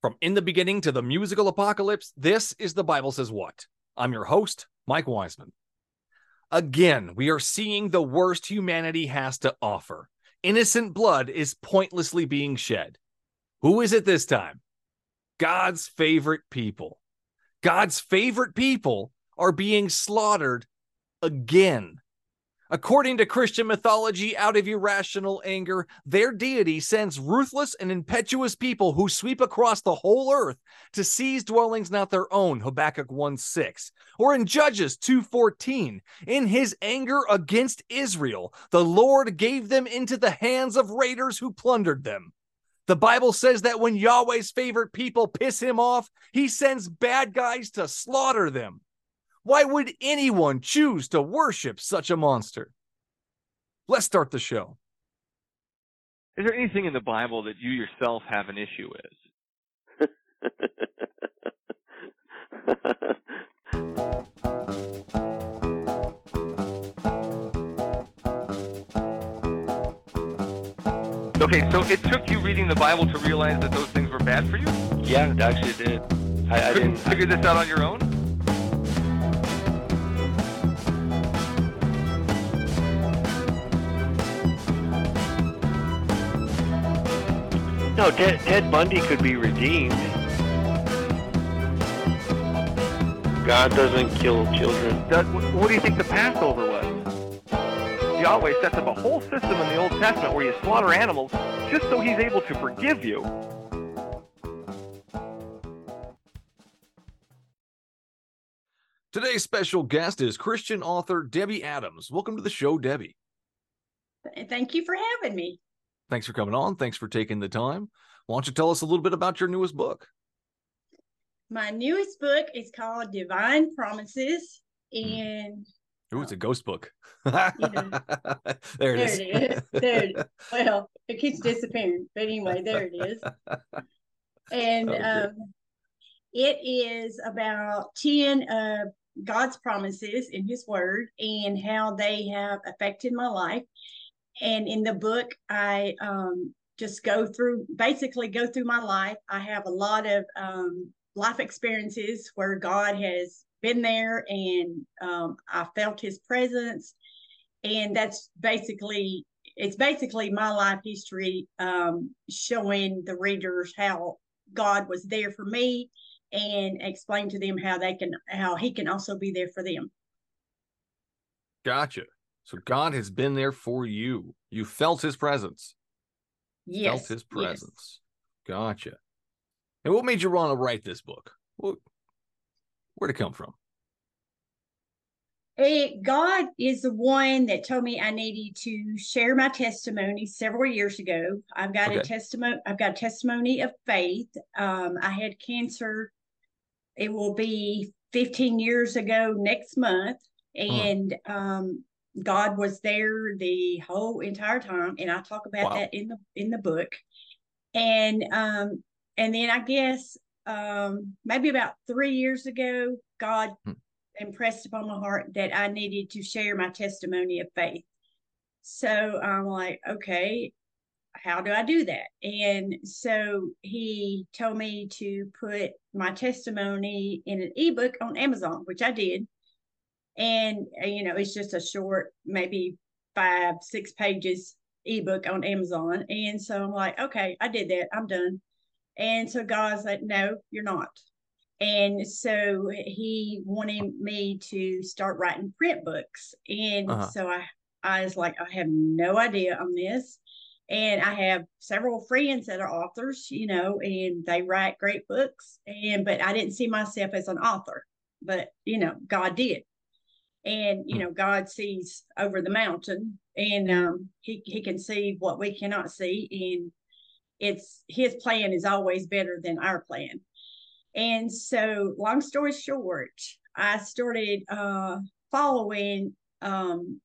From in the beginning to the musical apocalypse, this is the Bible Says What. I'm your host, Mike Wiseman. Again, we are seeing the worst humanity has to offer. Innocent blood is pointlessly being shed. Who is it this time? God's favorite people. God's favorite people are being slaughtered again. According to Christian mythology, out of irrational anger, their deity sends ruthless and impetuous people who sweep across the whole earth to seize dwellings not their own, Habakkuk 1 6. Or in Judges 2:14, in his anger against Israel, the Lord gave them into the hands of raiders who plundered them. The Bible says that when Yahweh's favorite people piss him off, he sends bad guys to slaughter them. Why would anyone choose to worship such a monster? Let's start the show. Is there anything in the Bible that you yourself have an issue with? okay, so it took you reading the Bible to realize that those things were bad for you? Yeah, it actually did. I, I didn't figure this out on your own? No, Ted, Ted Bundy could be redeemed. God doesn't kill children. Does, what do you think the Passover was? Yahweh sets up a whole system in the Old Testament where you slaughter animals just so he's able to forgive you. Today's special guest is Christian author Debbie Adams. Welcome to the show, Debbie. Thank you for having me. Thanks for coming on. Thanks for taking the time. Why don't you tell us a little bit about your newest book? My newest book is called Divine Promises, and Ooh, it's a ghost book. know. there it there is. it is. There it is. well, it keeps disappearing, but anyway, there it is. And Okay. um, it is about 10 of God's promises in His Word and how they have affected my life. And in the book, I um, just go through, basically go through my life. I have a lot of um, life experiences where God has been there and um, I felt His presence. And that's basically, it's basically my life history um, showing the readers how God was there for me and explain to them how they can, how He can also be there for them. Gotcha. So God has been there for you. You felt his presence. Yes. Felt his yes. presence. Gotcha. And what made you want to write this book? What, where'd it come from? It, God is the one that told me I needed to share my testimony several years ago. I've got a testimony. I've got a testimony of faith. Um, I had cancer. It will be 15 years ago next month, and um, God was there the whole entire time. And I talk about Wow. that in the in the book. And um, and then I guess um, maybe about three years ago, God Hmm. impressed upon my heart that I needed to share my testimony of faith. So I'm like, okay, how do I do that? And so he told me to put my testimony in an ebook on Amazon, which I did. And, uh, you know, it's just a short, maybe five, six pages ebook on Amazon. And so I'm like, okay, I did that. I'm done. And so God's like, no, you're not. And so he wanted me to start writing print books. And Uh-huh. so I, I was like, I have no idea on this. And I have several friends that are authors, you know, and they write great books. And but I didn't see myself as an author, but you know, God did. And you Hmm. know, God sees over the mountain and um he, he can see what we cannot see. And it's his plan is always better than our plan. And so, long story short, I started uh, following um,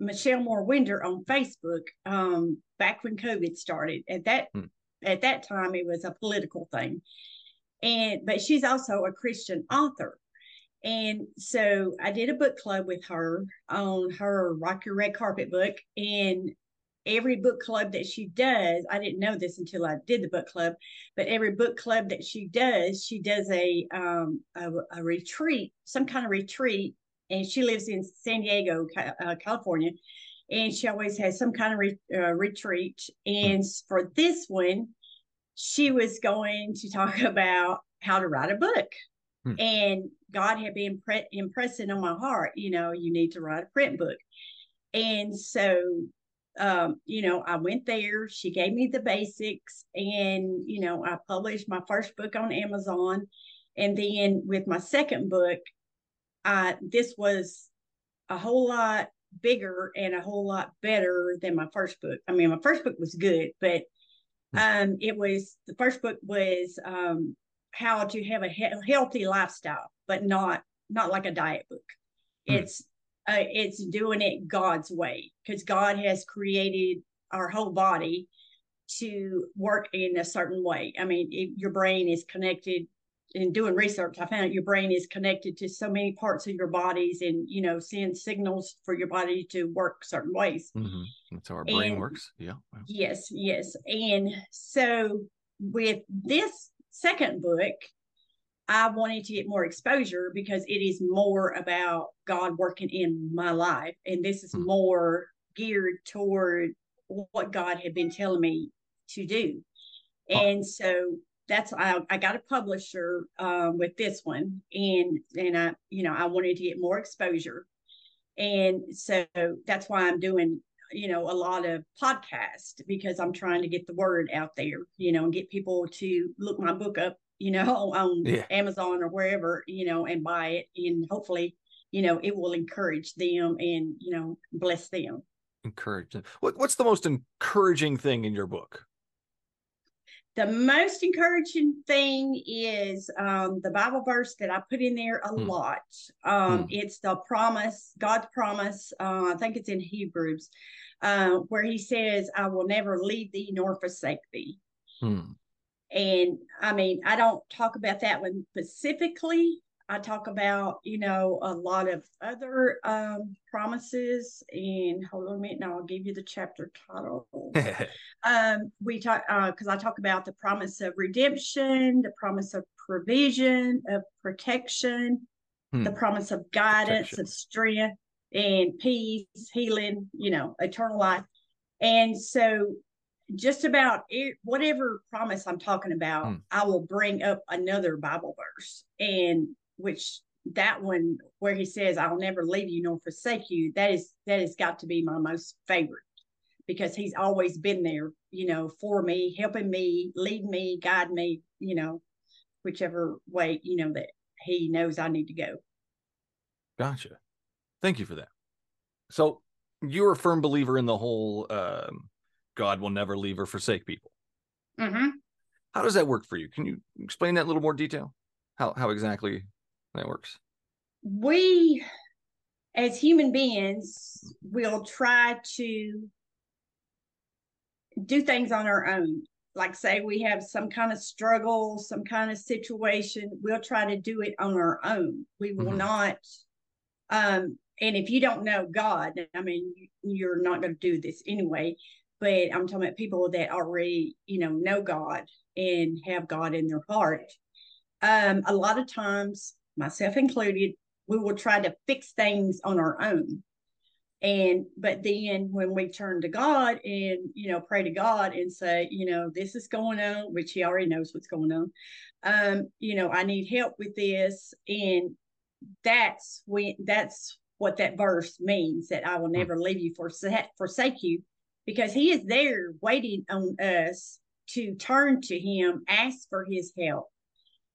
Michelle Moore Winder on Facebook um, back when COVID started. At that Hmm. at that time, it was a political thing, and but she's also a Christian author. And so I did a book club with her on her Rock Your Red Carpet book. And every book club that she does, I didn't know this until I did the book club, but every book club that she does, she does a um a, a retreat, some kind of retreat, and she lives in San Diego, uh, California, and she always has some kind of re, uh, retreat. And for this one, she was going to talk about how to write a book. Hmm. And God had been pre- impressing on my heart, you know, you need to write a print book. And so, um, you know, I went there. She gave me the basics, and you know, I published my first book on Amazon. And then with my second book, I this was a whole lot bigger and a whole lot better than my first book. I mean, my first book was good, but hmm. um, it was the first book was um, how to have a he- healthy lifestyle, but not not like a diet book. Hmm. It's uh, it's doing it God's way because God has created our whole body to work in a certain way. I mean, it, your brain is connected. In doing research, I found your brain is connected to so many parts of your bodies, and you know, sends signals for your body to work certain ways. Mm-hmm. That's how our brain works. Yeah. Yes, yes, and so with this second book, I wanted to get more exposure because it is more about God working in my life. And this is hmm. more geared toward what God had been telling me to do. And so that's I, I got a publisher um, with this one, and and I you know I wanted to get more exposure, and so that's why I'm doing you know a lot of podcasts because I'm trying to get the word out there, you know, and get people to look my book up you know, on yeah. Amazon or wherever, you know, and buy it. And hopefully, you know, it will encourage them and, you know, bless them. Encourage them. What, what's the most encouraging thing in your book? The most encouraging thing is um, the Bible verse that I put in there a hmm. lot. Um, hmm. It's the promise, God's promise. Uh, I think it's in Hebrews, uh, where He says, "I will never leave thee nor forsake thee." Hmm. And I mean, I don't talk about that one specifically. I talk about, you know, a lot of other um, promises. And hold on a minute, now I'll give you the chapter title. um, we talk because uh, I talk about the promise of redemption, the promise of provision, of protection, hmm. the promise of guidance, protection. of strength, and peace, healing. You know, eternal life. And so just about it, whatever promise I'm talking about, mm. I will bring up another Bible verse, and which that one where he says, "I'll never leave you nor forsake you." That is that has got to be my most favorite because he's always been there, you know, for me, helping me, lead me, guide me, you know, whichever way you know that he knows I need to go. Gotcha. Thank you for that. So you're a firm believer in the whole um, God will never leave or forsake people. Mm-hmm. How does that work for you? Can you explain that in a little more detail? How how exactly that works? We, as human beings, will try to do things on our own. Like say we have some kind of struggle, some kind of situation, we'll try to do it on our own. We will mm-hmm. not um and if you don't know God, I mean, you're not going to do this anyway but I'm talking about people that already, you know, know God and have God in their heart. Um, a lot of times, myself included, we will try to fix things on our own. And but then when we turn to God and you know pray to God and say, you know, this is going on, which He already knows what's going on. Um, you know, I need help with this, and that's when that's what that verse means that I will hmm. never leave you for forsake you because he is there waiting on us to turn to him, ask for his help.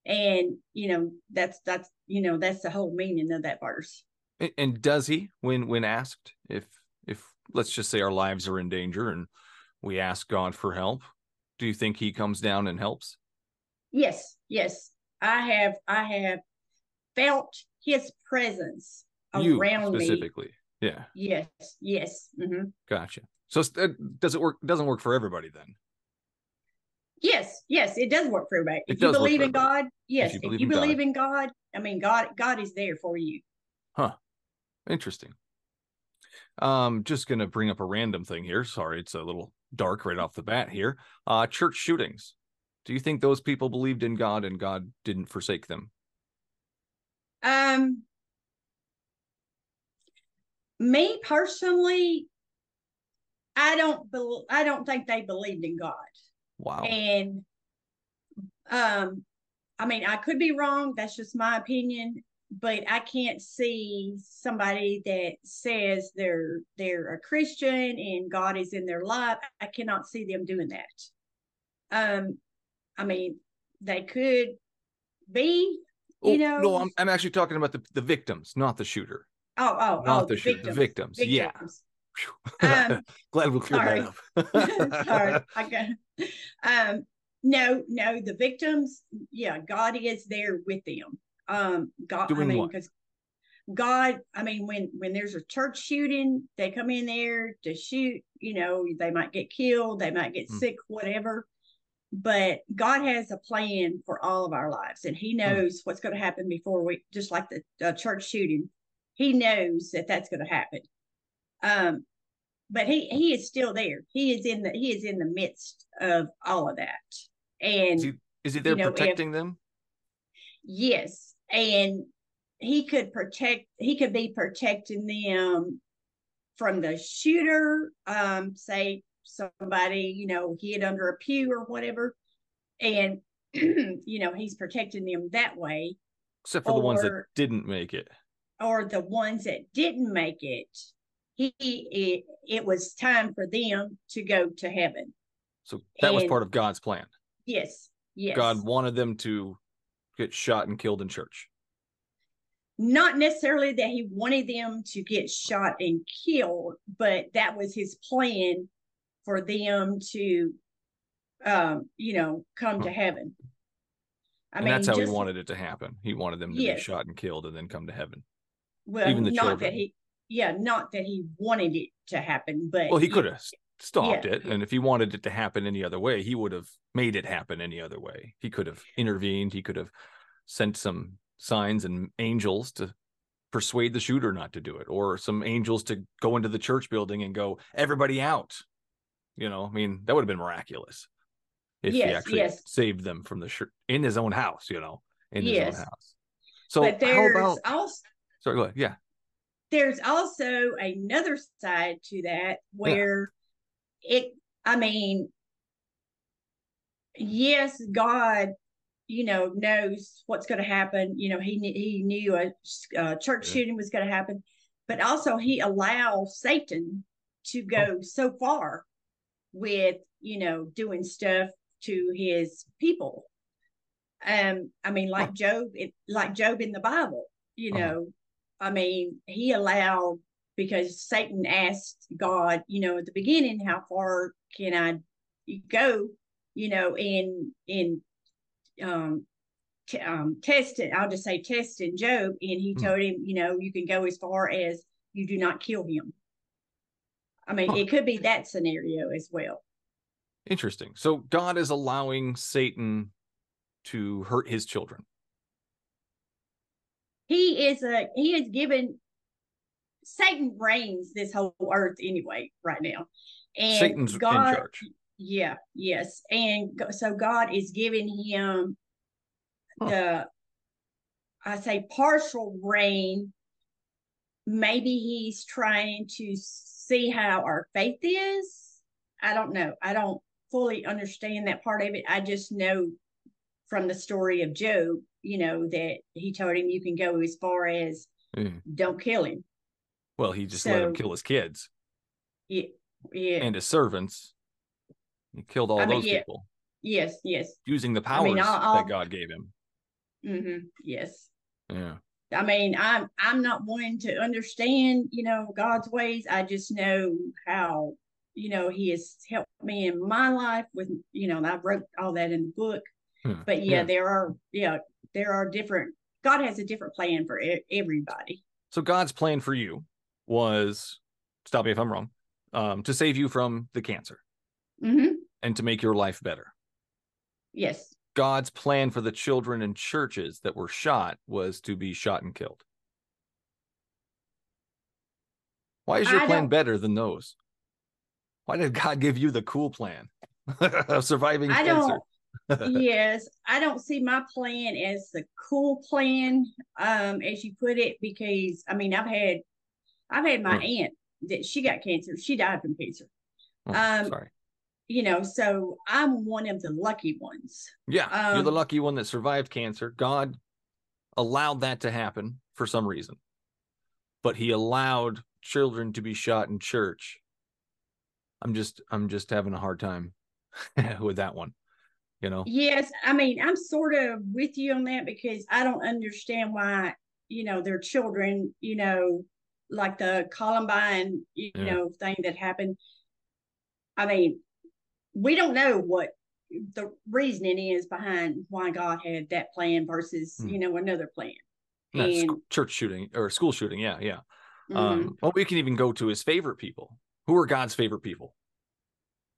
And you know, that's that's you know, that's the whole meaning of that verse. And, does he when when asked if if let's just say our lives are in danger and we ask God for help, do you think he comes down and helps? Yes, yes. I have I have felt his presence you around specifically. me. Yeah. Yes, yes. Mm-hmm. Gotcha. So uh, does it work? Doesn't work for everybody then? Yes, yes, it does work for everybody. It if you believe in God, yes, if you believe, if you in, believe God. in God, I mean, God, God is there for you. Huh. Interesting. Um, just gonna bring up a random thing here. Sorry, it's a little dark right off the bat here. Uh, church shootings. Do you think those people believed in God and God didn't forsake them? Um, me personally, I don't bel I don't think they believed in God. Wow. And um, I mean, I could be wrong. That's just my opinion. But I can't see somebody that says they're they're a Christian and God is in their life. I cannot see them doing that. Um, I mean, they could be, Oh, you know. no, I'm, I'm actually talking about the, the victims, not the shooter. oh, oh, not oh, the shooter, the victims. Yeah. victims. Phew. Um, Glad we cleared that up. Sorry, I got. Um, no, no, the victims. Yeah, God is there with them. Um, God. I mean, because God. I mean, when when there's a church shooting, they come in there to shoot. You know, they might get killed, they might get Hmm. sick, whatever. But God has a plan for all of our lives, and He knows what's going to happen before we. Just like the uh, church shooting, He knows that that's going to happen. Um, but he he is still there. He is in the he is in the midst of all of that. And Is he, is he there you know, if- protecting them? yes, and he could protect he could be protecting them from the shooter, um, say somebody, you know, hid under a pew or whatever. And you know, he's protecting them that way. Except for the ones that didn't make it. or the ones that didn't make it, he it, it was time for them to go to heaven. So that was part of God's plan. Yes, yes. God wanted them to get shot and killed in church. Not necessarily that he wanted them to get shot and killed, but that was his plan for them to, um, you know, come to heaven. I and that's how he wanted it to happen. He wanted them to Yes. be shot and killed and then come to heaven. Well, even the not children. that he, yeah, not that he wanted it to happen, but Well, he could have stopped Yeah. it. And if he wanted it to happen any other way, he would have made it happen any other way. He could have intervened. He could have sent some signs and angels to persuade the shooter not to do it, or some angels to go into the church building and go, everybody out. You know, I mean, that would have been miraculous if he actually yes. saved them from the shirt in his own house, you know, in his own house. So but how there's about also sorry, go ahead. Yeah. There's also another side to that where it i mean yes god you know knows what's going to happen. You know he he knew a, uh church Yeah. shooting was going to happen but also he allows satan to go so far with you know doing stuff to his people. Um i mean like job it, like job in the bible you Uh-huh. know i mean he allowed because satan asked god you know at the beginning how far can i go you know in in um t- um testing i'll just say testing job and he Hmm. told him you know you can go as far as you do not kill him i mean Huh. it could be that scenario as well Interesting. So God is allowing Satan to hurt his children. He is a he is given satan reigns this whole earth anyway right now. And Satan's god in charge. yeah yes. And so god is giving him Huh. the i say partial reign. Maybe he's trying to see how our faith is. I don't know. I don't fully understand that part of it. I just know from the story of job you know that he told him you can go as far as Mm. don't kill him Well, he just let him kill his kids yeah yeah and his servants. He killed all I mean, those yeah. people yes yes using the I powers mean, I'll- I'll- that God gave him. hmm yes Yeah. I mean, I'm I'm not one to understand, you know, God's ways. I just know how, you know, He has helped me in my life with, you know, and I wrote all that in the book. Hmm. But yeah, Yeah. there are, yeah, there are different. God has a different plan for everybody. So God's plan for you was stop me if I'm wrong, um, to save you from the cancer hmm and to make your life better. Yes, God's plan for the children in churches that were shot was to be shot and killed. Why is your I plan don't- better than those? Why did God give you the cool plan of surviving I cancer? don't. yes, I don't see my plan as the cool plan, um, as you put it, because I mean, I've had, I've had my Hmm. aunt that she got cancer. She died from cancer. Oh, um, sorry. You know, so I'm one of the lucky ones. Yeah, you're the um, lucky one that survived cancer. God allowed that to happen for some reason, but He allowed children to be shot in church. I'm just, I'm just having a hard time with that one. You know, Yes, I mean, I'm sort of with you on that because I don't understand why, you know, their children, you know, like the Columbine, you Yeah. know, thing that happened. I mean, we don't know what the reasoning is behind why God had that plan versus, Hmm. you know, another plan. not sc- church shooting or school shooting. Yeah, yeah. mhm, Um, well, we can even go to His favorite people. Who are God's favorite people?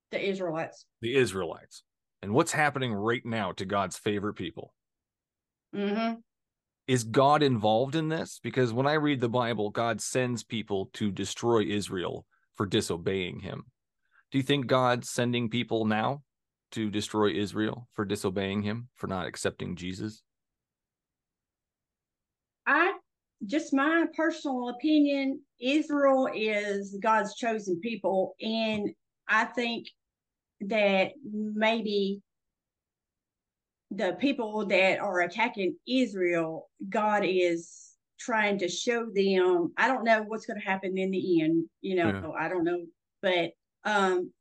the Israelites. The Israelites. And what's happening right now to God's favorite people? hmm is God involved in this? Because when I read the Bible, God sends people to destroy Israel for disobeying him. Do you think God's sending people now to destroy Israel for disobeying him, for not accepting Jesus? I just my personal opinion, Israel is God's chosen people, and I think that maybe the people that are attacking Israel, God is trying to show them. I don't know what's going to happen in the end. You know, Yeah. I don't know, but um,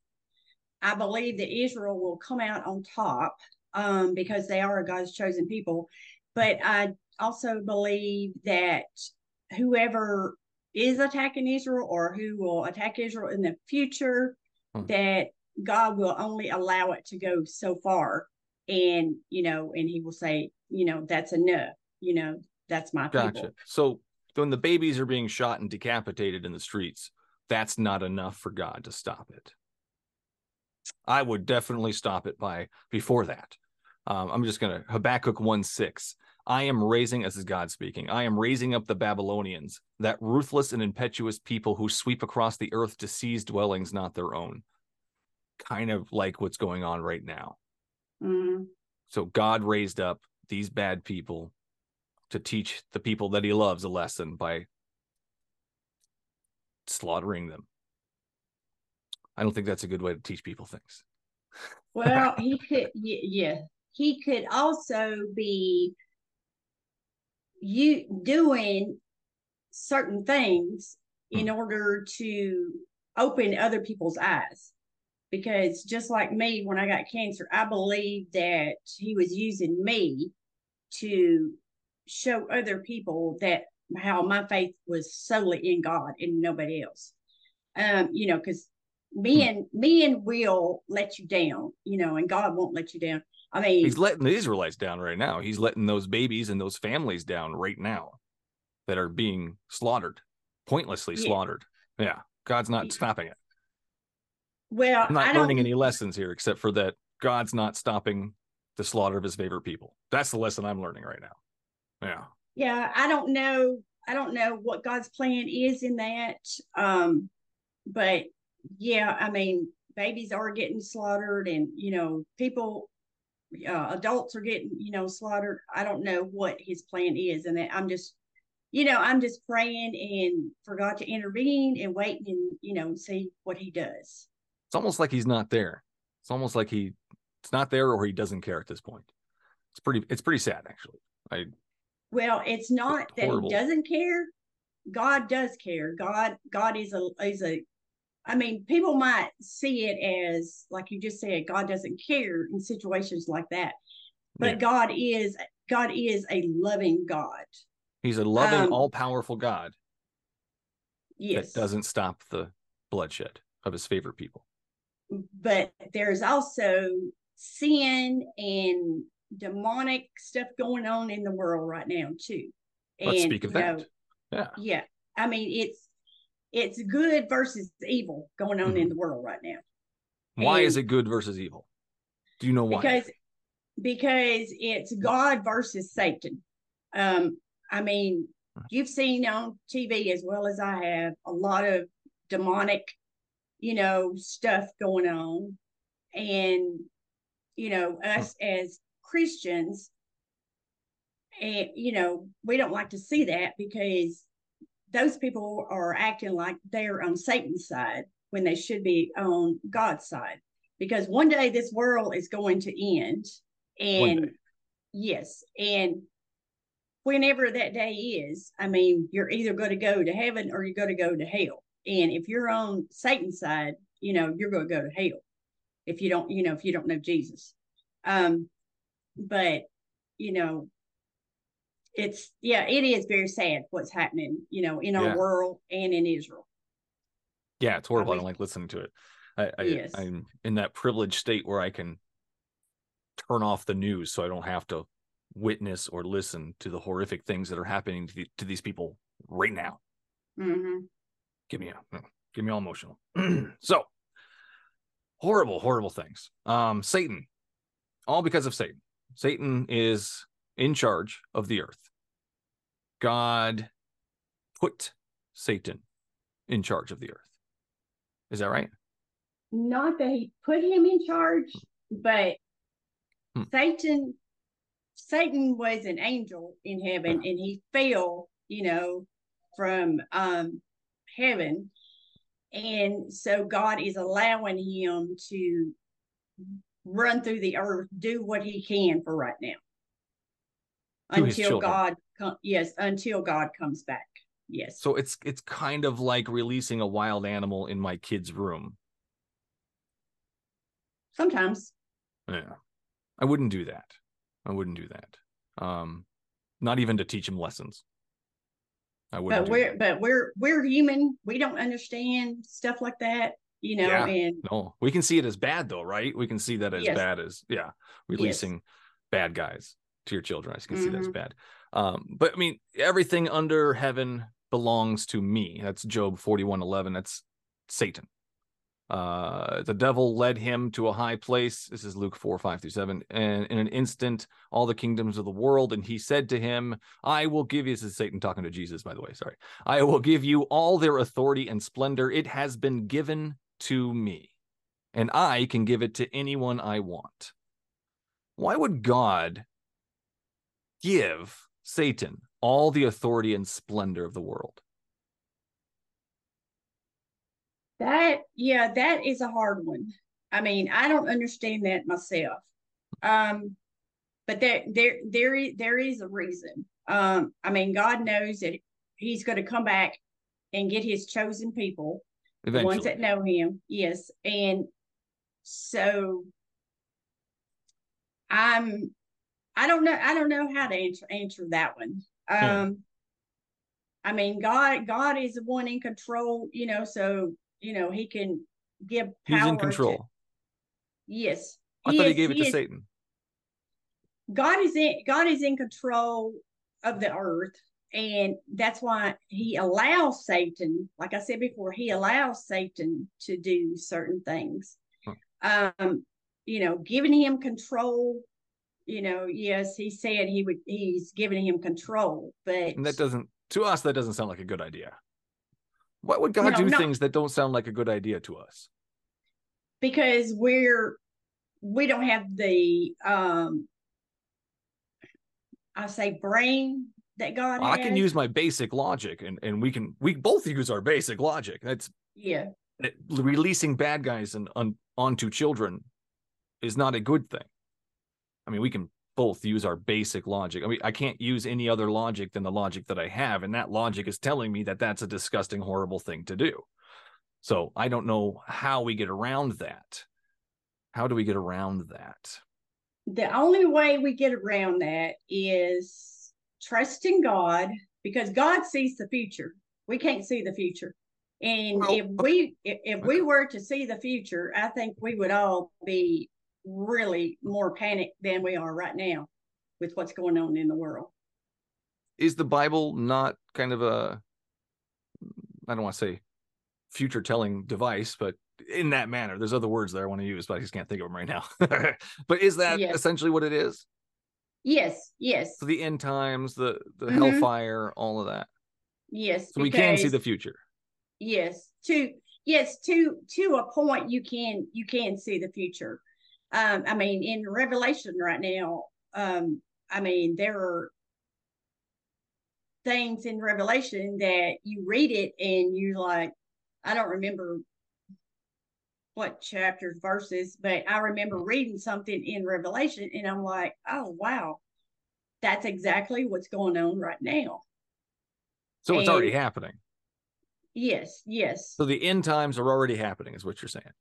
I believe that Israel will come out on top um, because they are God's chosen people. But I also believe that whoever is attacking Israel or who will attack Israel in the future, Hmm. that God will only allow it to go so far. And, you know, and he will say, you know, that's enough. You know, that's my Gotcha. people. So when the babies are being shot and decapitated in the streets, that's not enough for God to stop it. I would definitely stop it by before that. Um, I'm just gonna Habakkuk 1 6. I am raising, as is God speaking, I am raising up the Babylonians, that ruthless and impetuous people who sweep across the earth to seize dwellings not their own. Kind of like what's going on right now. Mhm. So God raised up these bad people to teach the people that he loves a lesson by slaughtering them. I don't think that's a good way to teach people things. Well, he could, yeah, he could also be you doing certain things in order to open other people's eyes. Because just like me, when I got cancer, I believed that he was using me to show other people that how my faith was solely in God and nobody else. Um, you know, because men men will let you down, you know, and God won't let you down. I mean, He's letting the Israelites down right now. He's letting those babies and those families down right now that are being slaughtered, pointlessly Yeah. slaughtered. Yeah. God's not Yeah. stopping it. Well, I'm I not don't learning any lessons here except for that God's not stopping the slaughter of his favorite people. That's the lesson I'm learning right now. Yeah. yeah, I don't know. I don't know what God's plan is in that. Um, but yeah, I mean, babies are getting slaughtered, and you know, people, uh, adults are getting, you know, slaughtered. I don't know what His plan is, and that I'm just, you know, I'm just praying and for God to intervene and waiting and you know see what He does. It's almost like he's not there. It's almost like he it's not there or he doesn't care at this point. It's pretty it's pretty sad actually. I Well, it's not that he doesn't care. God does care. God, God is a is a. I mean, people might see it as like you just said, God doesn't care in situations like that. But Yeah. God is God is a loving God. he's a loving, Um, all-powerful God Yes, that doesn't stop the bloodshed of his favorite people. But there's also sin and demonic stuff going on in the world right now too. Let's speak of you know, that. Yeah. yeah i mean it's it's good versus evil going on Mm-hmm. in the world right now Why is it good versus evil? Do you know why? because because it's god versus satan um i mean you've seen on tv as well as i have a lot of demonic, you know, stuff going on. And, you know, us as Christians, and you know, we don't like to see that because those people are acting like they're on Satan's side when they should be on God's side. Because one day this world is going to end. And yes, and whenever that day is, I mean, you're either going to go to heaven or you're going to go to hell. And if you're on Satan's side, you know, you're going to go to hell if you don't, you know, if you don't know Jesus. Um, but you know, it's yeah, it is very sad what's happening, you know, in our Yeah. world and in Israel. Yeah, it's horrible. I wish- don't like listening to it. I, I Yes. I'm in that privileged state where I can turn off the news so I don't have to witness or listen to the horrific things that are happening to, the, to these people right now. hmm Give me a, give me all emotional. so horrible, horrible things. Um, Satan, all because of Satan. Satan is in charge of the earth. God put Satan in charge of the earth. Is that right? Not that he put him in charge, but Hmm. Satan Satan was an angel in heaven and he fell, you know, from um heaven. And so God is allowing him to run through the earth, do what he can for right now. To until. God com- yes, until God comes back. Yes. So it's it's kind of like releasing a wild animal in my kid's room. Sometimes. Yeah. I wouldn't do that. I wouldn't do that. Um not even to teach him lessons. I wouldn't but we're that. but we're we're human we don't understand stuff like that you know Yeah. and No, we can see it as bad though, right? We can see that as Yes. bad as yeah, releasing bad guys to your children. I can see that's bad. Um, but I mean, everything under heaven belongs to me. That's Job forty-one eleven. That's Satan. Uh, the devil led him to a high place. This is Luke 4, 5 through 7. And in an instant, all the kingdoms of the world, and he said to him, I will give you, this is Satan talking to Jesus, by the way, sorry. I will give you all their authority and splendor. It has been given to me, and I can give it to anyone I want. Why would God give Satan all the authority and splendor of the world? That yeah that is a hard one. I mean i don't understand that myself. Um but that there there is there is a reason. Um i mean god knows that he's going to come back and get his chosen people the ones that know him yes. And so i'm i don't know i don't know how to answer answer that one. Um Yeah. i mean god god is the one in control you know so you know he can give power He's in to- control. yes I thought he gave it to is- Satan. God is in God is in control of the earth, and that's why He allows Satan, like I said before, He allows Satan to do certain things. Um, you know, giving him control. You know, yes, He said He would. He's giving him control, but And that doesn't, to us, that doesn't sound like a good idea. Why would God No, do no. things that don't sound like a good idea to us? because we're we don't have the um I say brain that God I has. can use my basic logic, and, and we can, we both use our basic logic. That's yeah releasing bad guys and on, onto children is not a good thing. I mean, we can both use our basic logic. I mean, I can't use any other logic than the logic that I have, and that logic is telling me that that's a disgusting, horrible thing to do. So I don't know how we get around that. How do we get around that? the only way we get around that is trusting God because God sees the future. We can't see the future. And Well, if we if, if we were to see the future, I think we would all be really more panicked than we are right now with what's going on in the world. Is the Bible not kind of a, I don't want to say future telling device, but in that manner, there's other words there I want to use, but I just can't think of them right now. but is that Yes. essentially what it is? Yes, yes, So the end times, the the Mhm. hellfire, all of that. yes. So we can see the future. Yes. to yes to to a point you can you can see the future um i mean in revelation right now um i mean there are things in revelation that you read it and you like i don't remember what chapters verses but i remember reading something in revelation and i'm like oh wow that's exactly what's going on right now So it's already happening. yes yes So the end times are already happening, is what you're saying.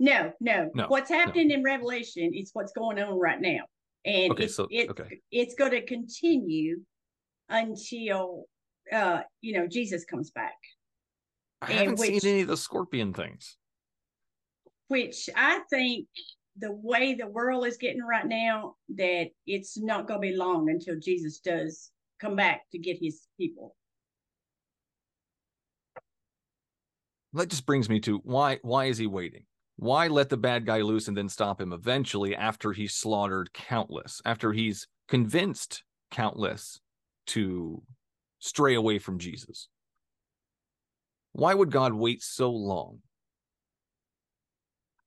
No, no. No, What's happening in Revelation is what's going on right now. And Okay, it's so- okay. it's going to continue until uh you know Jesus comes back. I And haven't which- seen any of the scorpion things. Which I think the way the world is getting right now that it's not going to be long until Jesus does come back to get his people. That just brings me to why why is he waiting? Why let the bad guy loose and then stop him eventually after he's slaughtered countless, after he's convinced countless to stray away from Jesus? Why would God wait so long?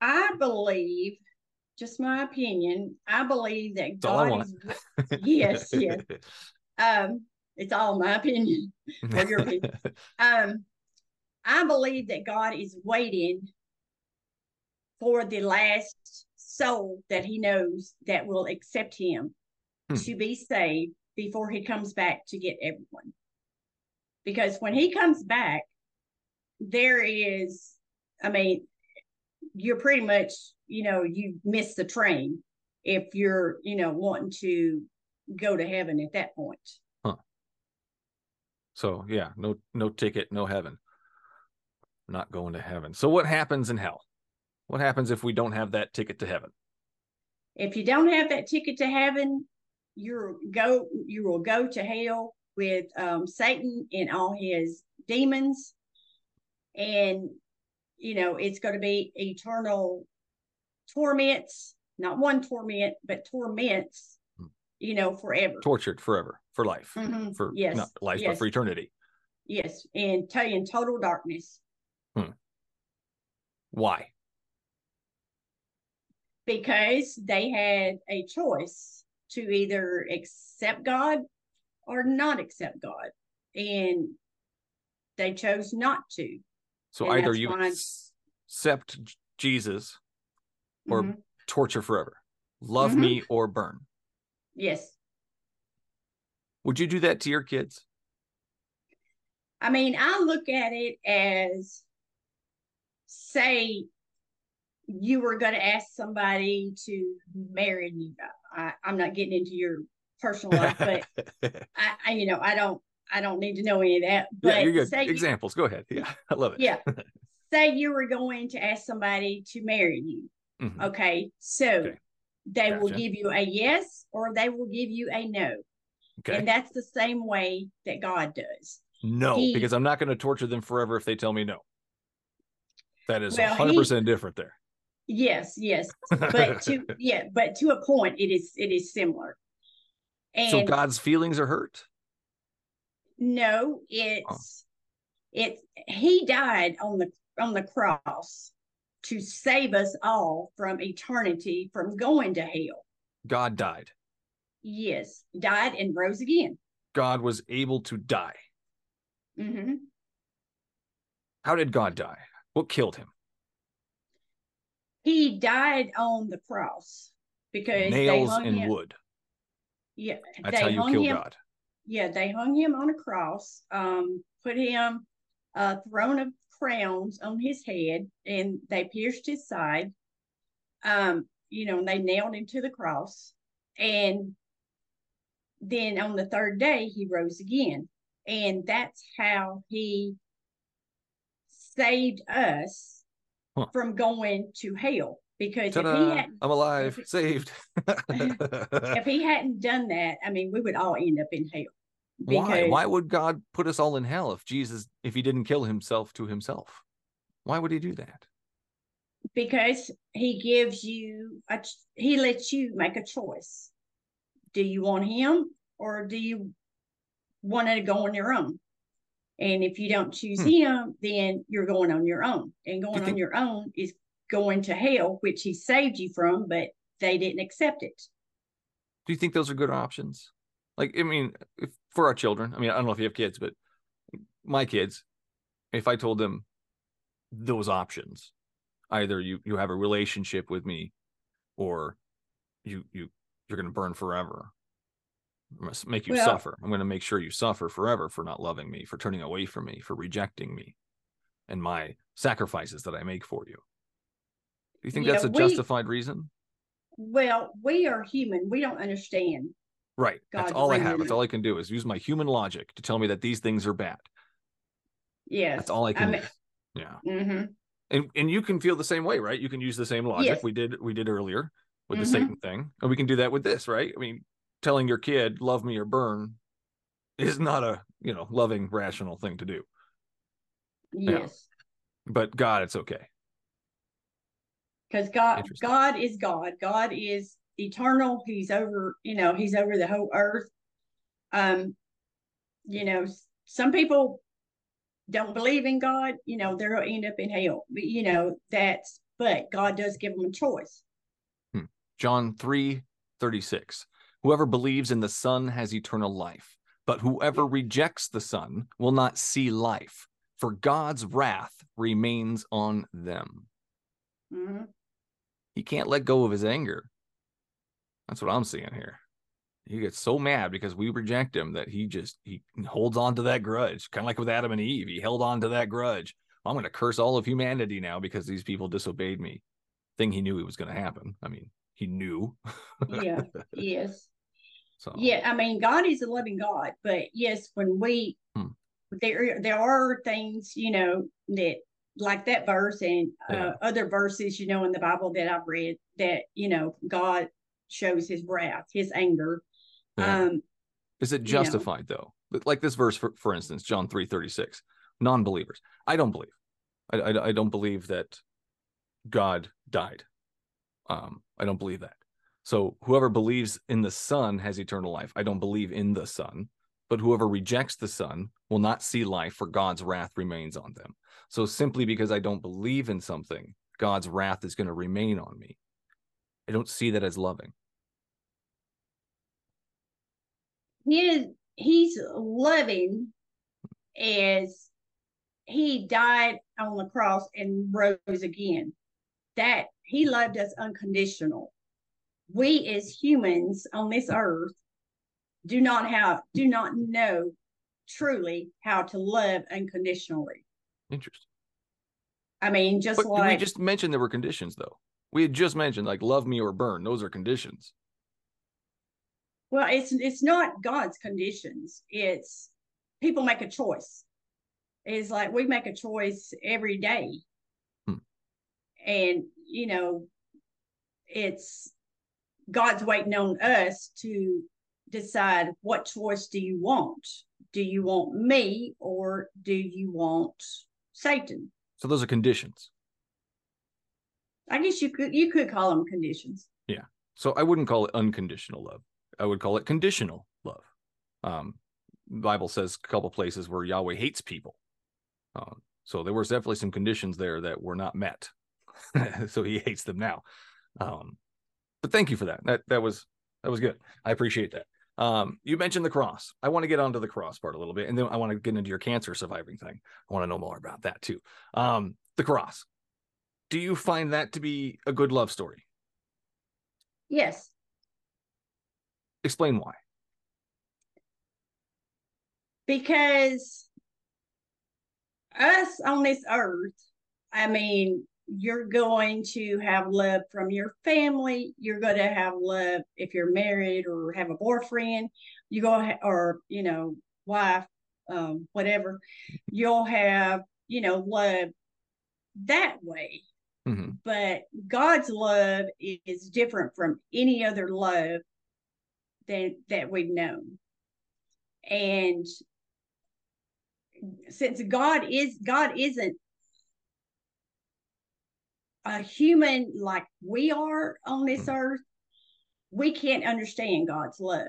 I believe just my opinion, I believe that God is yes, yes. Um it's all my opinion. or your opinion. um i believe that god is waiting for the last soul that he knows that will accept him Hmm. to be saved before he comes back to get everyone because when he comes back there is i mean you're pretty much you know you miss the train if you're you know wanting to go to heaven at that point Huh. So yeah, no no ticket, no heaven. Not going to heaven. So what happens in hell? What happens if we don't have that ticket to heaven? if you don't have that ticket to heaven, you're go you will go to hell with um, Satan and all his demons, and you know it's going to be eternal torments. Not one torment, but torments. Hmm. You know, forever. Tortured forever, for life. Mhm. For Yes, not life, but for eternity. yes, and tell you in total darkness Why? Because they had a choice to either accept God or not accept God, and they chose not to. So And either you accept Jesus or Mhm. torture forever. Love Mhm. me or burn. Yes. Would you do that to your kids? I mean, I look at it as say you were going to ask somebody to marry you. I, I'm not getting into your personal life, but I, I, you know, I don't, I don't need to know any of that. But yeah, you're good. say, you- Examples. Go ahead. Yeah, I love it. yeah, say you were going to ask somebody to marry you. Mhm. Okay, so Okay. they will give you a yes or they will give you a no, Okay. and that's the same way that God does. no, he- because I'm not going to torture them forever if they tell me no. That is Well, 100% different there. Yes, yes, but to yeah, but to a point, it is it is similar. And so God's feelings are hurt. no, it's it's he died on the on the cross to save us all from eternity from going to hell. God died. Yes, died and rose again. God was able to die. hmm How did God die? What killed him? He died on the cross because they Nails and him. wood. Yeah, That's they how you kill him. God. yeah, they hung him on a cross, um, put him a throne of crowns on his head, and they pierced his side. Um, you know, and they nailed him to the cross. And then on the third day, he rose again. And that's how he saved us Huh. from going to hell. Because if he hadn't I'm alive, if- saved. if he hadn't done that, I mean, we would all end up in hell. Why? Why would God put us all in hell if Jesus, if he didn't kill himself to himself? Why would he do that? because he gives you a he lets you make a choice do you want him or do you want to go on your own And if you don't choose Hmm. him, then you're going on your own. And going on think- your own is going to hell, which he saved you from, but they didn't accept it. Do you think those are good options? Like, I mean, if, for our children, I mean, I don't know if you have kids, but my kids, if I told them those options, either you you have a relationship with me, or you you you're going to burn forever. I'm gonna make you Well- suffer. I'm going to make sure you suffer forever for not loving me, for turning away from me, for rejecting me, and my sacrifices that I make for you. Do you think Yeah, that's a we- justified reason? Well, we are human. We don't understand. Right. That's God's all I have. That's all I can do is use my human logic to tell me that these things are bad. Yes. That's all I can mean, do. Yeah. hmm And and you can feel the same way, right? You can use the same logic Yes. we did we did earlier with the Mhm. Satan thing. And we can do that with this, right? I mean, telling your kid love me or burn is not a, you know, loving rational thing to do. Yeah. Yes. But God, it's okay. Because God, God is God. God is eternal. He's over, you know, he's over the whole earth. Um, you know, some people don't believe in God, you know, they'll end up in hell. But, You know, that's but God does give them a choice. John 3 36. Whoever believes in the Son has eternal life, but whoever rejects the Son will not see life, for God's wrath remains on them. Mhm. He can't let go of his anger. That's what I'm seeing here. He gets so mad because we reject him that he just he holds on to that grudge. Kind of like with Adam and Eve. He held on to that grudge. I'm going to curse all of humanity now because these people disobeyed me. Thing he knew it was going to happen. I mean, he knew. Yeah. yes. So Yeah, I mean, God is a loving God, but yes, when we Hmm. there there are things, you know, that like that verse and uh, other verses, you know, in the Bible that I've read that you know God shows His wrath, His anger. Yeah. Um, Is it know. justified though? Like this verse, for, for instance, John three thirty six. Non-believers. I don't believe. I, I I don't believe that God died. Um, I don't believe that. So whoever believes in the Son has eternal life. I don't believe in the Son, but whoever rejects the Son will not see life, for God's wrath remains on them. So simply because I don't believe in something, God's wrath is going to remain on me. I don't see that as loving. his He's loving as He died on the cross and rose again. That He loved us unconditional. We as humans on this earth do not have do not know truly how to love unconditionally. Interesting. I mean, just But like we just mentioned there were conditions, though. We had just mentioned like love me or burn. Those are conditions. well, it's it's not God's conditions. It's people make a choice. It's like we make a choice every day. Hmm. And you know, it's God's waiting on us to decide what choice do you want? Do you want me or do you want Satan? So those are conditions. I guess you could you could call them conditions. Yeah. So I wouldn't call it unconditional love. I would call it conditional love. Um, Bible says a couple places where Yahweh hates people. Um, so there was definitely some conditions there that were not met. so he hates them now. Um, but thank you for that. That that was that was good. I appreciate that. Um, you mentioned the cross. I want to get onto the cross part a little bit, and then I want to get into your cancer surviving thing. I want to know more about that too. Um, the cross. Do you find that to be a good love story? Yes. Explain why. because us on this earth, I mean, you're going to have love from your family. You're going to have love if you're married or have a boyfriend. You go or you know wife, um, whatever. You'll have you know love that way. hmm But God's love is different from any other love that that we've known. And since God is God isn't a human like we are on this Mhm. earth, we can't understand God's love.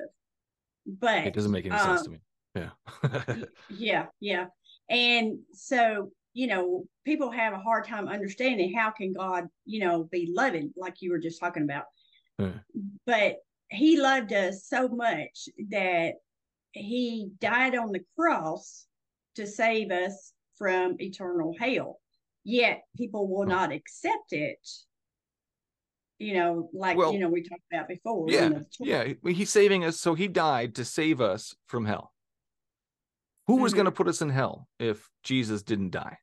But It doesn't make any sense um, to me. Yeah. yeah, yeah. And so, you know, people have a hard time understanding how can God, you know, be loving, like you were just talking about. Hmm. But he loved us so much that he died on the cross to save us from eternal hell. Yet people will Hmm. not accept it. You know, like Well, you know, we talked about before. Yeah, yeah. He's saving us, so he died to save us from hell. Who was Mhm. going to put us in hell if Jesus didn't die?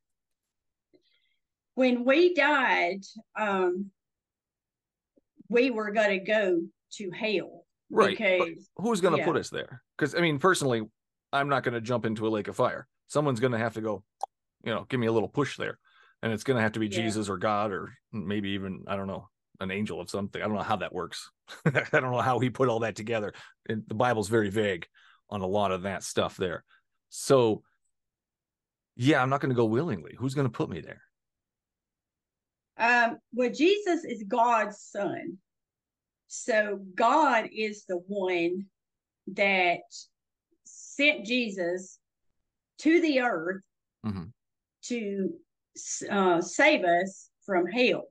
when we died, um, we were going to go to hell Right. because who's going to yeah. put us there? Because I mean, personally, I'm not going to jump into a lake of fire. Someone's going to have to go, you know, give me a little push there, and it's going to have to be Yeah. Jesus or God or maybe even I don't know an angel of something. I don't know how that works. I don't know how he put all that together. And the Bible's very vague on a lot of that stuff there. So, yeah, I'm not going to go willingly. Who's going to put me there? um, well, Jesus is God's son, so God is the one that sent Jesus to the earth Mhm. to uh, save us from hell.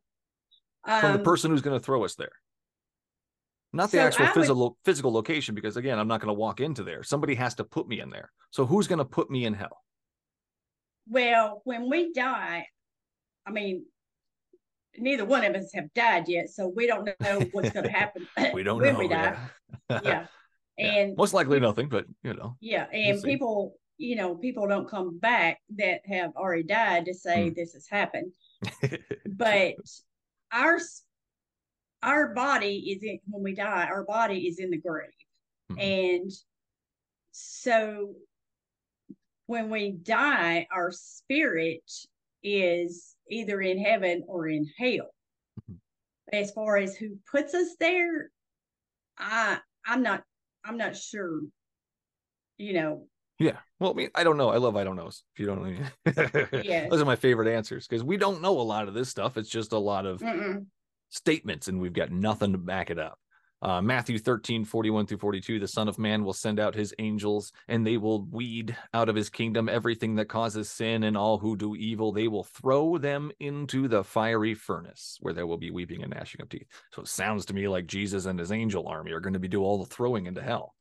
From the Um, person who's going to throw us there. Not the so actual I would- physical physical location, because again, I'm not going to walk into there. Somebody has to put me in there. So who's going to put me in hell? Well, when we die, I mean, neither one of us have died yet, so we don't know what's going to happen We don't when know. we die. yeah. Yeah, Yeah. and most likely nothing, but you know. yeah, and see. people, you know, people don't come back that have already died to say Hmm. this has happened. But our our body is in when we die. Our body is in the grave, Mhm. and so when we die, our spirit is either in heaven or in hell. Mhm. As far as who puts us there, I I'm not I'm not sure. You know, Yeah. Well, I mean, I don't know. I love I don't knows. If you don't know, Yes. those are my favorite answers because we don't know a lot of this stuff. It's just a lot of mm-mm. statements and we've got nothing to back it up. Uh, Matthew 13, 41 through 42, the Son of Man will send out his angels and they will weed out of his kingdom everything that causes sin and all who do evil. They will throw them into the fiery furnace where there will be weeping and gnashing of teeth. So it sounds to me like Jesus and his angel army are going to be do all the throwing into hell.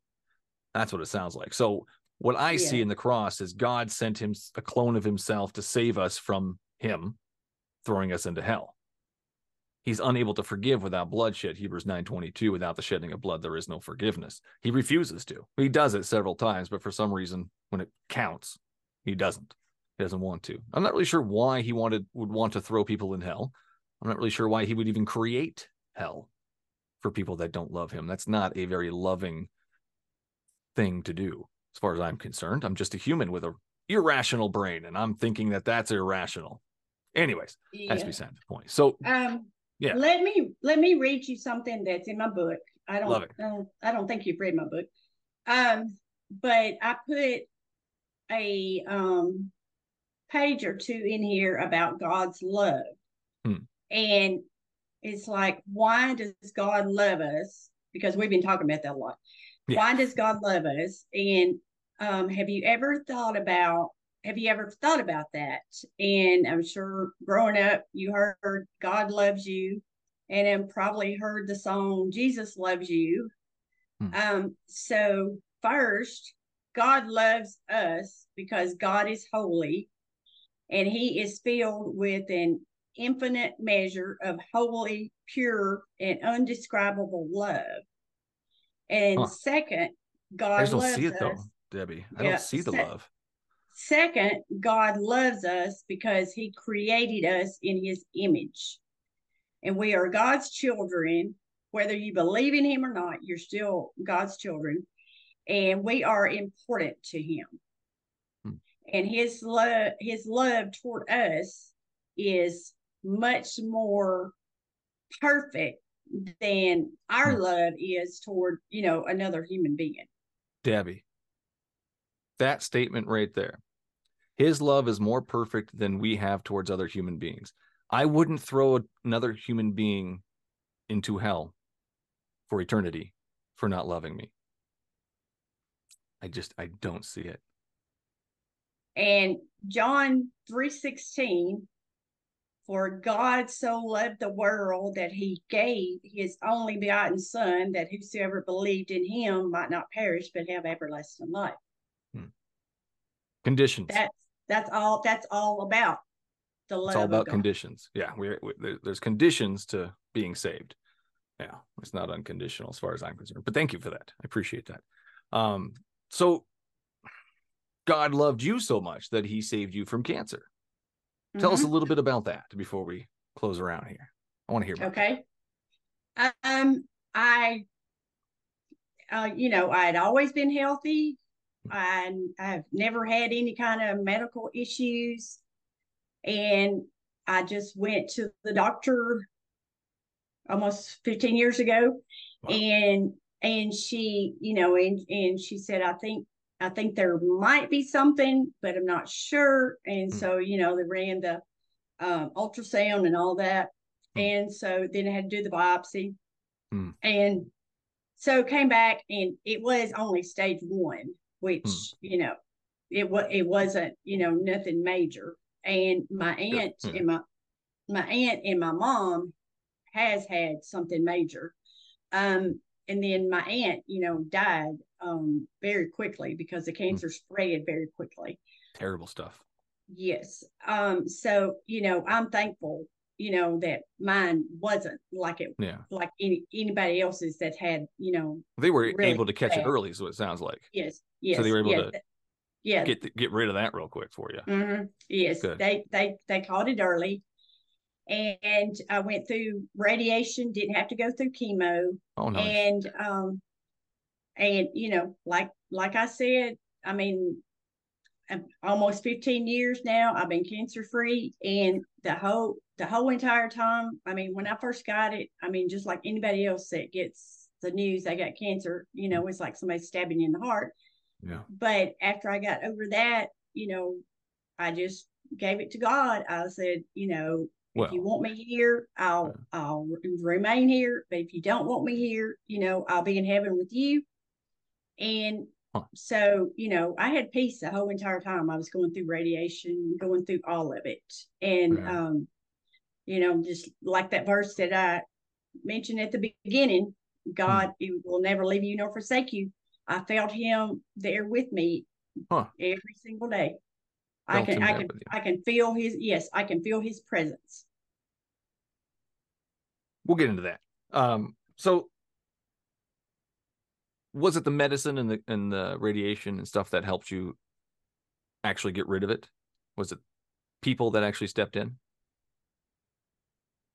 That's what it sounds like. So what I see in the cross is God sent him a clone of himself to save us from him throwing us into hell. He's unable to forgive without bloodshed hebrews 9.22 without the shedding of blood there is no forgiveness. He refuses to. He does it several times but for some reason when it counts he doesn't. He doesn't want to. I'm not really sure why he wanted would want to throw people in hell. I'm not really sure why he would even create hell for people that don't love him. That's not a very loving thing to do as far as i'm concerned i'm just a human with a irrational brain and i'm thinking that that's irrational anyways that's Yeah. beside the point so Um, Yeah. Let me let me read you something that's in my book. I don't. I don't I don't think you've read my book. Um, but I put a um page or two in here about God's love. Hmm. And it's like, why does God love us? Because we've been talking about that a lot. Yeah. Why does God love us? And um, have you ever thought about have you ever thought about that? And I'm sure growing up, you heard God loves you, and then probably heard the song Jesus loves you. Hmm. Um, so, first, God loves us because God is holy and he is filled with an infinite measure of holy, pure, and undescribable love. And Huh. second, God I just don't see it though. Debbie. I Yeah, don't see the se- love. Second, God loves us because he created us in his image. And we are God's children, whether you believe in him or not, you're still God's children. And we are important to him. Hmm. And his love, his love toward us is much more perfect than our Hmm. love is toward, you know, another human being. Debbie. That statement right there. His love is more perfect than we have towards other human beings. I wouldn't throw another human being into hell for eternity for not loving me. I just I don't see it. And John 3:16 for God so loved the world that he gave his only begotten son that whosoever believed in him might not perish but have everlasting life. Conditions. That's that's all that's all about the love it's all about conditions. Yeah, we, we there's conditions to being saved. Yeah, it's not unconditional as far as I'm concerned. But thank you for that. I appreciate that. Um, so God loved you so much that He saved you from cancer. Tell us a Mhm. little bit about that before we close around here. I want to hear about that. Okay. Um, I, uh, you know, I had always been healthy. I, I've never had any kind of medical issues. And I just went to the doctor almost 15 years ago. Wow. And, and she, you know, and, and she said, I think, I think there might be something, but I'm not sure. And Hmm. so, you know, they ran the um, ultrasound and all that. Hmm. And so then I had to do the biopsy. Hmm. And so came back and it was only stage one, which, Hmm. you know, it was it wasn't, you know, nothing major. And my aunt Hmm. and my my aunt and my mom has had something major. Um, and then my aunt, you know, died um very quickly because the cancer spread very quickly. Terrible stuff. Yes. Um, so, you know, I'm thankful, you know, that mine wasn't like it Yeah, like any anybody else's that had, you know, they were Really able to catch it bad. early, so it sounds like yes, yes. So they were able yeah, to yeah. get get rid of that real quick for you. mm-hmm. Yes, Good. they they they caught it early, and I went through radiation. Didn't have to go through chemo, Oh no, and um, and you know, like like I said, I mean, I'm almost 15 years now. I've been cancer free, and the whole the whole entire time. I mean, when I first got it, I mean, just like anybody else that gets the news they got cancer, you know, it's like somebody stabbing you in the heart yeah, but after I got over that, you know, I just gave it to God. I said, you know, if you want me here, I'll Yeah. I'll remain here. But if you don't want me here, you know, I'll be in heaven with you. And Huh. so, you know, I had peace the whole entire time I was going through radiation, going through all of it. And Yeah. um, you know, just like that verse that I mentioned at the beginning, Hmm. God will never leave you nor forsake you. I felt him there with me Huh. every single day. I can I can. I can feel his yes, I can feel his presence. We'll get into that. Um, so was it the medicine and the and the radiation and stuff that helped you actually get rid of it? Was it people that actually stepped in?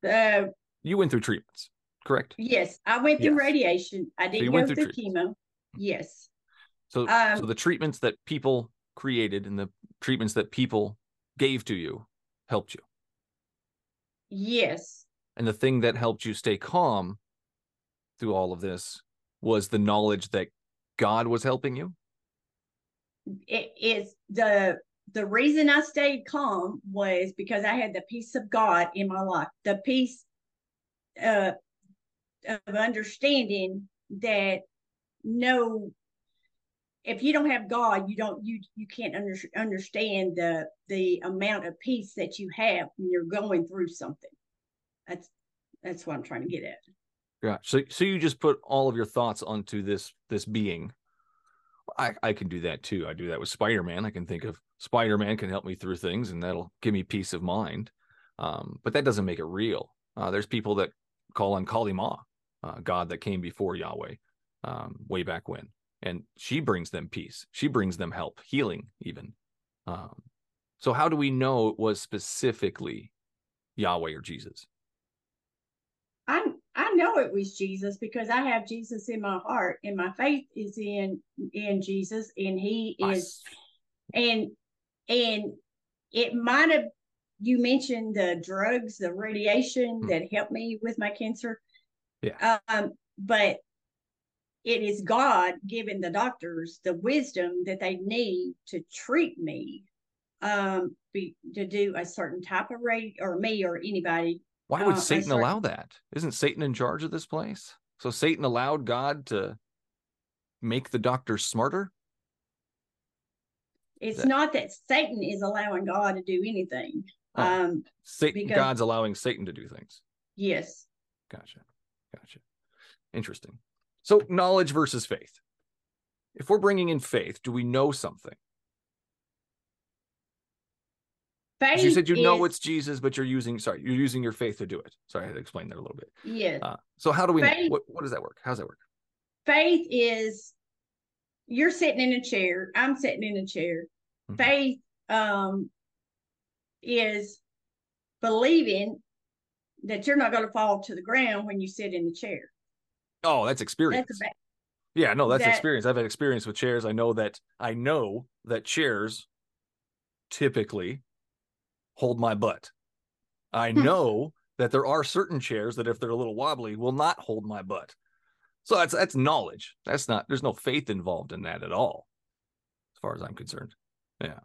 Uh You went through treatments, correct? yes, I went through Yes. radiation. I didn't went go through through chemo. Yes. So so Um, the treatments that people created and the treatments that people gave to you helped you. Yes. And the thing that helped you stay calm through all of this was the knowledge that God was helping you. It is the the reason I stayed calm was because I had the peace of God in my life. The peace uh of understanding that no if you don't have God, you don't you you can't under, understand the the amount of peace that you have when you're going through something. That's that's what I'm trying to get at. Yeah. So so you just put all of your thoughts onto this this being. I I can do that too. I do that with Spider-Man. I can think of Spider-Man can help me through things and that'll give me peace of mind. Um, but that doesn't make it real. Uh, there's people that call on Kali Ma, uh, God that came before Yahweh, um, way back when, and she brings them peace. She brings them help, healing, even. Um, so how do we know it was specifically Yahweh or Jesus? I I know it was Jesus because I have Jesus in my heart and my faith is in in Jesus and he is and and it might have you mentioned the drugs, the radiation Hmm. that helped me with my cancer. Yeah. Um, but it is God giving the doctors the wisdom that they need to treat me, um, be, to do a certain type of rate or me or anybody. Why would Uh, Satan allow that? Isn't Satan in charge of this place? So Satan allowed God to make the doctors smarter? It's That- not that Satan is allowing God to do anything. Oh. Um, Satan, because- God's allowing Satan to do things. yes. Gotcha. Gotcha. Interesting. So, knowledge versus faith. If we're bringing in faith, do we know something? Faith You said you know it's Jesus, but you're using sorry, you're using your faith to do it. Sorry, I had to explain that a little bit. yes. Uh, so, how do we know? Faith- What, what does that work? How does that work? faith is you're sitting in a chair i'm sitting in a chair Mhm. faith um is believing that you're not going to fall to the ground when you sit in the chair Oh, that's experience. that's about Yeah, no, that's that- experience. I've had experience with chairs. I know that I know that chairs typically hold my butt. I Hmm. know that there are certain chairs that if they're a little wobbly will not hold my butt. So that's that's knowledge. That's not there's no faith involved in that at all, as far as I'm concerned. Yeah.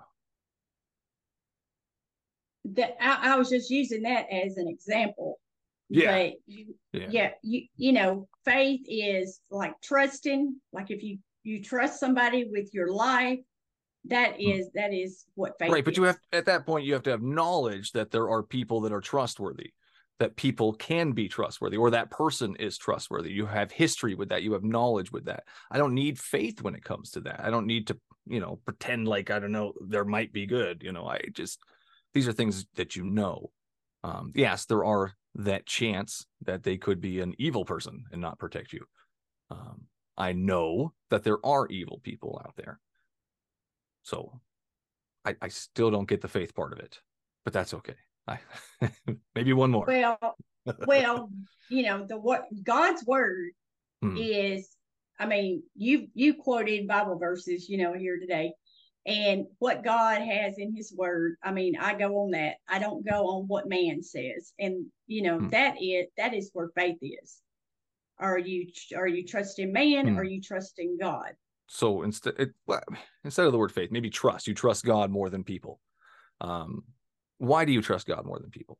that I, I was just using that as an example Yeah. but you, Yeah. yeah you you know faith is like trusting like if you you trust somebody with your life that is that is what faith Hmm. right, but you have at that point you have to have knowledge that there are people that are trustworthy that people can be trustworthy or that person is trustworthy. You have history with that. You have knowledge with that. I don't need faith when it comes to that. I don't need to you know pretend like i don't know there might be good you know i just these are things that you know. Um yes there are that chance that they could be an evil person and not protect you. Um i know that there are evil people out there so I, I still don't get the faith part of it, but that's okay. I maybe one more. well well you know the what god's word Hmm. is i mean you you quoted bible verses you know here today and what god has in his word i mean i go on that i don't go on what man says and you know Hmm. that is that is where faith is are you are you trusting man Hmm. or are you trusting god So instead, instead of the word faith, maybe trust. You trust God more than people. Um, why do you trust God more than people?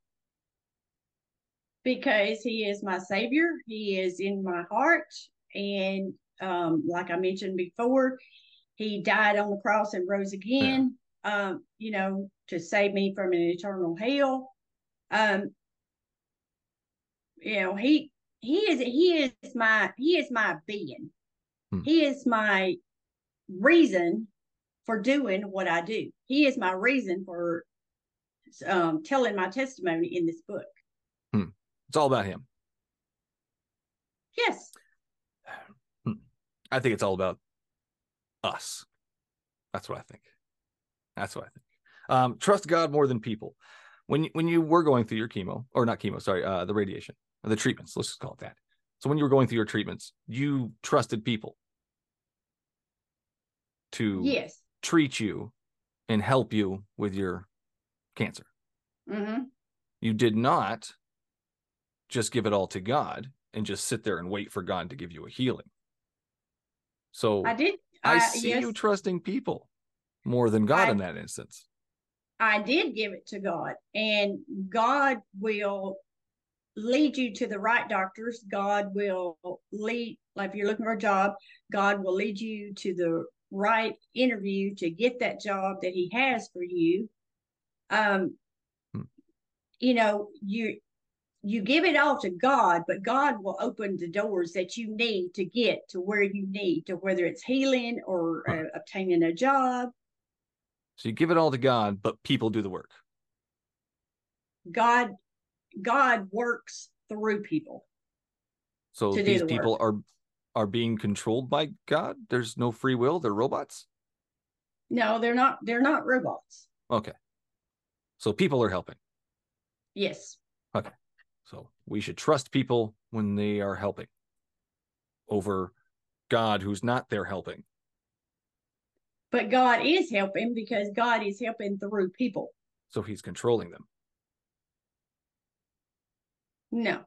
because he is my savior he is in my heart and um like i mentioned before he died on the cross and rose again um you know to save me from an eternal hell um you know he he is he is my he is my being Hmm. he is my reason for doing what i do he is my reason for um telling my testimony in this book It's all about Him. yes I think it's all about us. That's what I think. That's what I think. Um, trust God more than people. When you, when you were going through your chemo, or not chemo, sorry, uh, the radiation, the treatments, let's just call it that. So when you were going through your treatments, you trusted people to yes treat you and help you with your cancer. hmm You did not just give it all to God and just sit there and wait for God to give you a healing. So I did. I I, see yes, you trusting people more than God I- in that instance. I did give it to God, and God will lead you to the right doctors. God will lead, like if you're looking for a job, God will lead you to the right interview to get that job that He has for you. Um, Hmm. you know, you you give it all to God, but God will open the doors that you need to get to where you need to, whether it's healing or Huh. uh, obtaining a job. So you give it all to God, but people do the work. God God works through people. So these the people are are being controlled by God. There's no free will. They're robots. No, they're not they're not robots. Okay. So people are helping. Yes. Okay. So we should trust people when they are helping over God who's not there helping. But God is helping because God is helping through people. So he's controlling them. No. No.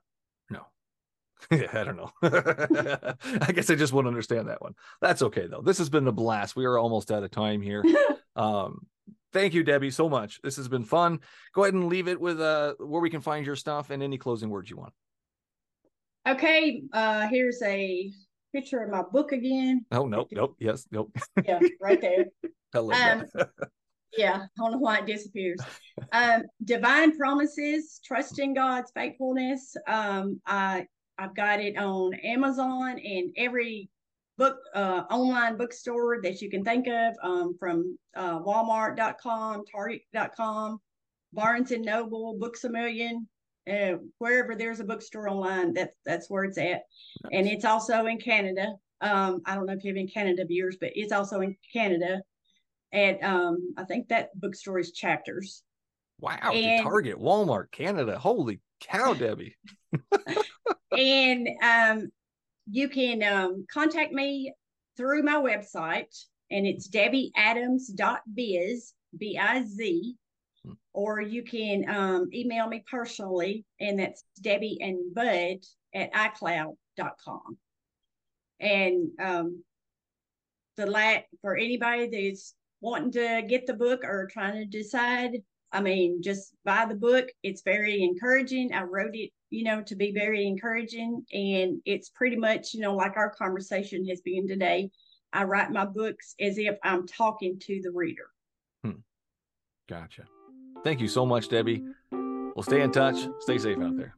I don't know. I guess I just won't understand that one. That's okay though. This has been a blast. We are almost out of time here. Um, thank you, Debbie, so much. This has been fun. Go ahead and leave it with uh where we can find your stuff and any closing words you want. okay, uh here's a picture of my book again. Oh nope, nope, yes, nope. Yeah, right there. Love Um. Yeah, I don't know why it disappears. Um, divine promises, trusting God's faithfulness. Um, I I've got it on Amazon and every book uh online bookstore that you can think of, um, from uh Walmart.com, Target.com, Barnes and Noble, Books a Million, uh, wherever there's a bookstore online, that's that's where it's at. And it's also in Canada. Um, I don't know if you have any Canada viewers, but it's also in Canada at um I think that bookstore is chapters. wow. and- Target, Walmart, Canada. Holy cow, Debbie. and um you can um contact me through my website and it's debbieadams.biz b-i-z Hmm. or you can um email me personally and that's debbie and bud at icloud.com and um the lat for anybody that's wanting to get the book or trying to decide I mean, just buy the book. It's very encouraging. I wrote it, you know, to be very encouraging. And it's pretty much, you know, like our conversation has been today. I write my books as if I'm talking to the reader. Hmm. Gotcha. Thank you so much, Debbie. We'll stay in touch. Stay safe out there.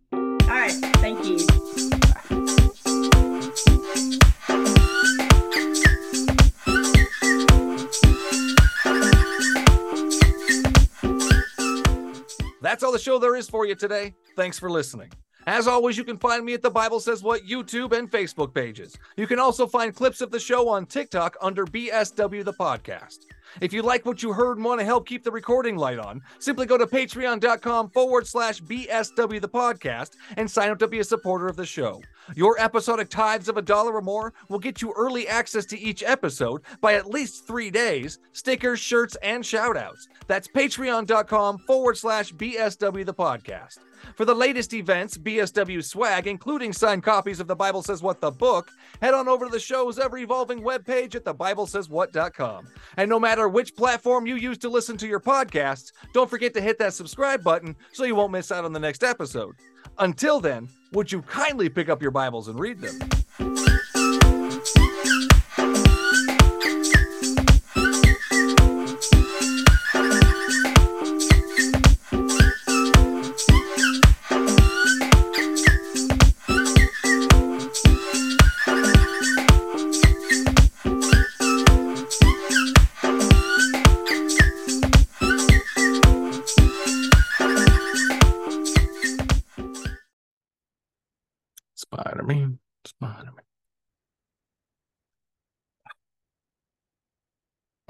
That's all the show there is for you today. Thanks for listening. As always, you can find me at the Bible Says What YouTube and Facebook pages. You can also find clips of the show on TikTok under BSW the Podcast. If you like what you heard and want to help keep the recording light on, simply go to patreon.com forward slash BSW the Podcast and sign up to be a supporter of the show. Your episodic tithes of a dollar or more will get you early access to each episode by at least three days, stickers, shirts, and shout outs. That's patreon.com forward slash BSW the podcast. For the latest events, BSW swag, including signed copies of The Bible Says What the book, head on over to the show's ever evolving webpage at thebiblesayswhat.com. And no matter which platform you use to listen to your podcasts, don't forget to hit that subscribe button so you won't miss out on the next episode. Until then, would you kindly pick up your Bibles and read them?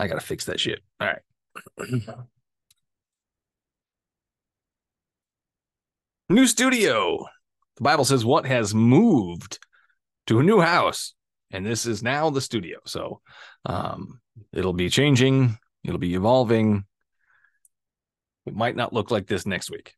I gotta fix that shit. All right. new studio. The Bible says what has moved to a new house, and this is now the studio. So, um, it'll be changing. It'll be evolving. It might not look like this next week.